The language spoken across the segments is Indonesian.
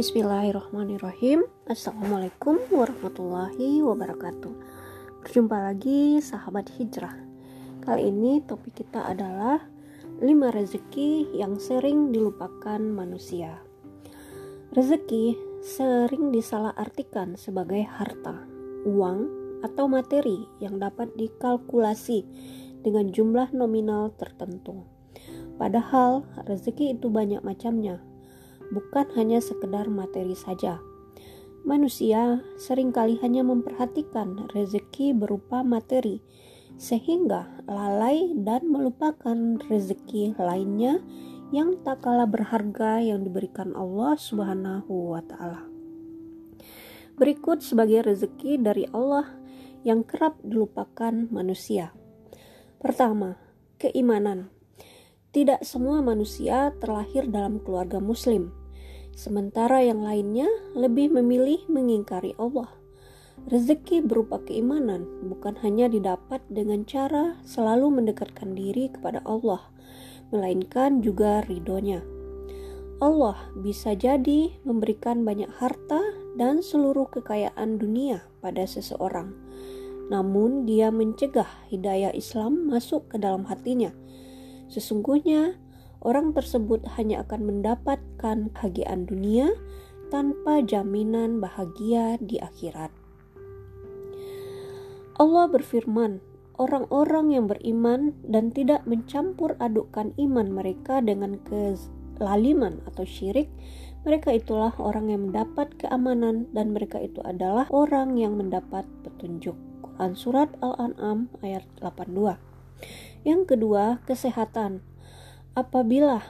Bismillahirrahmanirrahim. Assalamualaikum warahmatullahi wabarakatuh. Berjumpa lagi sahabat hijrah. Kali ini topik kita adalah 5 rezeki yang sering dilupakan manusia. Rezeki sering disalahartikan sebagai harta, uang, atau materi yang dapat dikalkulasi dengan jumlah nominal tertentu. Padahal rezeki itu banyak macamnya bukan hanya sekedar materi saja. Manusia sering kali hanya memperhatikan rezeki berupa materi, sehingga lalai dan melupakan rezeki lainnya yang tak kalah berharga yang diberikan Allah Subhanahu wa Ta'ala. Berikut sebagai rezeki dari Allah yang kerap dilupakan manusia. Pertama, keimanan. Tidak semua manusia terlahir dalam keluarga Muslim sementara yang lainnya lebih memilih mengingkari Allah. Rezeki berupa keimanan bukan hanya didapat dengan cara selalu mendekatkan diri kepada Allah, melainkan juga ridhonya. Allah bisa jadi memberikan banyak harta dan seluruh kekayaan dunia pada seseorang. Namun dia mencegah hidayah Islam masuk ke dalam hatinya. Sesungguhnya orang tersebut hanya akan mendapatkan kebahagiaan dunia tanpa jaminan bahagia di akhirat. Allah berfirman, orang-orang yang beriman dan tidak mencampur adukkan iman mereka dengan kezaliman atau syirik, mereka itulah orang yang mendapat keamanan dan mereka itu adalah orang yang mendapat petunjuk. Quran Surat Al-An'am ayat 82 Yang kedua, kesehatan. Apabila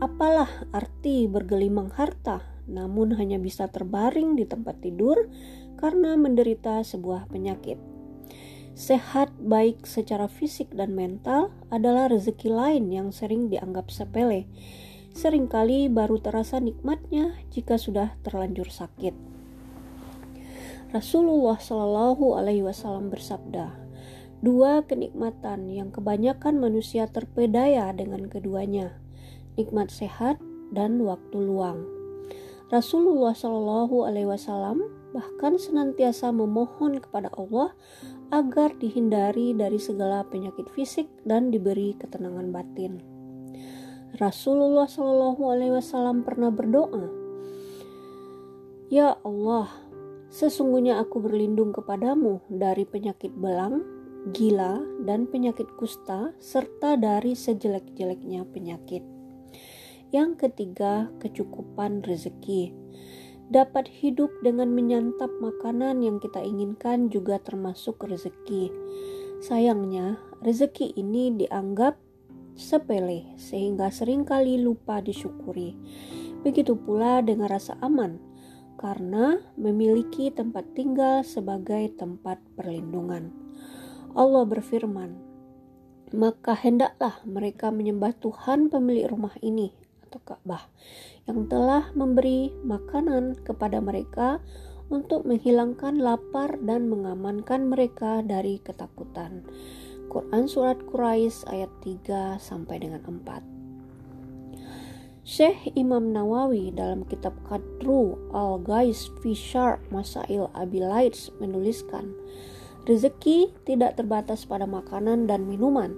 apalah arti bergelimang harta namun hanya bisa terbaring di tempat tidur karena menderita sebuah penyakit. Sehat baik secara fisik dan mental adalah rezeki lain yang sering dianggap sepele. Seringkali baru terasa nikmatnya jika sudah terlanjur sakit. Rasulullah Shallallahu Alaihi Wasallam bersabda, Dua kenikmatan yang kebanyakan manusia terpedaya dengan keduanya, nikmat sehat dan waktu luang. Rasulullah Shallallahu Alaihi Wasallam bahkan senantiasa memohon kepada Allah agar dihindari dari segala penyakit fisik dan diberi ketenangan batin. Rasulullah Shallallahu Alaihi Wasallam pernah berdoa, Ya Allah, sesungguhnya aku berlindung kepadamu dari penyakit belang, gila, dan penyakit kusta, serta dari sejelek-jeleknya penyakit. Yang ketiga, kecukupan rezeki. Dapat hidup dengan menyantap makanan yang kita inginkan juga termasuk rezeki. Sayangnya, rezeki ini dianggap sepele sehingga sering kali lupa disyukuri. Begitu pula dengan rasa aman karena memiliki tempat tinggal sebagai tempat perlindungan. Allah berfirman, maka hendaklah mereka menyembah Tuhan pemilik rumah ini atau Ka'bah yang telah memberi makanan kepada mereka untuk menghilangkan lapar dan mengamankan mereka dari ketakutan. Quran surat Quraisy ayat 3 sampai dengan 4. Syekh Imam Nawawi dalam kitab Qadru Al-Gais Fishar Masail Abilaits menuliskan, Rezeki tidak terbatas pada makanan dan minuman,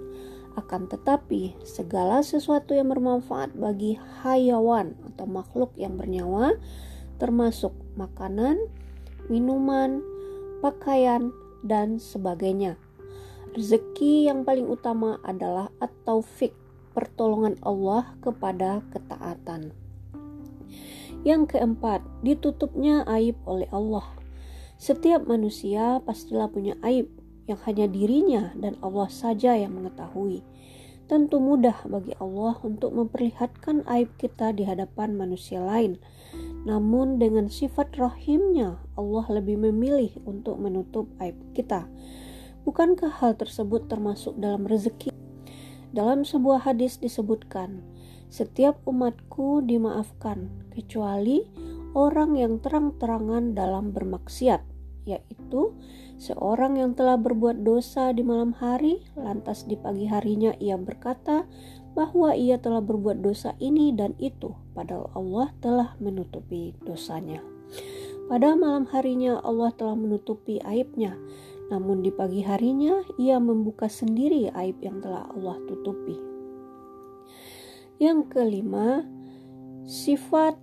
akan tetapi segala sesuatu yang bermanfaat bagi hayawan atau makhluk yang bernyawa, termasuk makanan, minuman, pakaian, dan sebagainya. Rezeki yang paling utama adalah at-taufik, pertolongan Allah kepada ketaatan. Yang keempat, ditutupnya aib oleh Allah. Setiap manusia pastilah punya aib yang hanya dirinya dan Allah saja yang mengetahui. Tentu mudah bagi Allah untuk memperlihatkan aib kita di hadapan manusia lain. Namun dengan sifat rahimnya Allah lebih memilih untuk menutup aib kita. Bukankah hal tersebut termasuk dalam rezeki? Dalam sebuah hadis disebutkan, setiap umatku dimaafkan kecuali orang yang terang-terangan dalam bermaksiat, yaitu seorang yang telah berbuat dosa di malam hari, lantas di pagi harinya ia berkata, bahwa ia telah berbuat dosa ini dan itu, padahal Allah telah menutupi dosanya. Pada malam harinya Allah telah menutupi aibnya, namun di pagi harinya ia membuka sendiri aib yang telah Allah tutupi. Yang kelima, sifat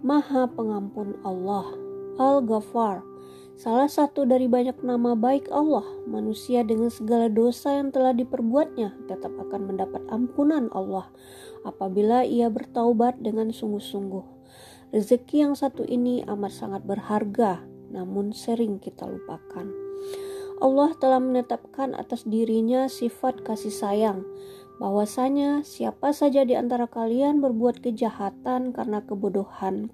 Maha Pengampun Allah, Al-Ghafar, Salah satu dari banyak nama baik Allah, manusia dengan segala dosa yang telah diperbuatnya tetap akan mendapat ampunan Allah apabila ia bertaubat dengan sungguh-sungguh. Rezeki yang satu ini amat sangat berharga, namun sering kita lupakan. Allah telah menetapkan atas dirinya sifat kasih sayang, bahwasanya siapa saja di antara kalian berbuat kejahatan karena kebodohan,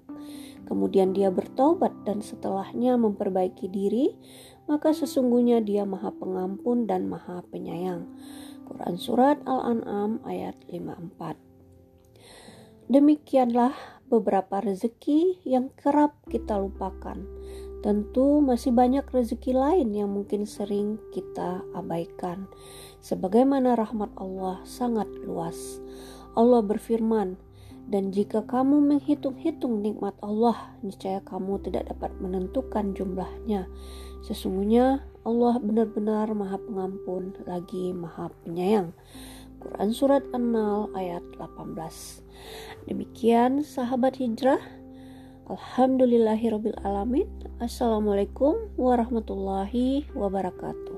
kemudian dia bertobat dan setelahnya memperbaiki diri, maka sesungguhnya dia maha pengampun dan maha penyayang. Quran Surat Al-An'am ayat 54 Demikianlah beberapa rezeki yang kerap kita lupakan. Tentu masih banyak rezeki lain yang mungkin sering kita abaikan. Sebagaimana rahmat Allah sangat luas. Allah berfirman, dan jika kamu menghitung-hitung nikmat Allah, niscaya kamu tidak dapat menentukan jumlahnya. Sesungguhnya Allah benar-benar Maha Pengampun lagi Maha Penyayang. Quran Surat An-Nahl ayat 18 Demikian sahabat hijrah Alhamdulillahirrabbilalamin Assalamualaikum warahmatullahi wabarakatuh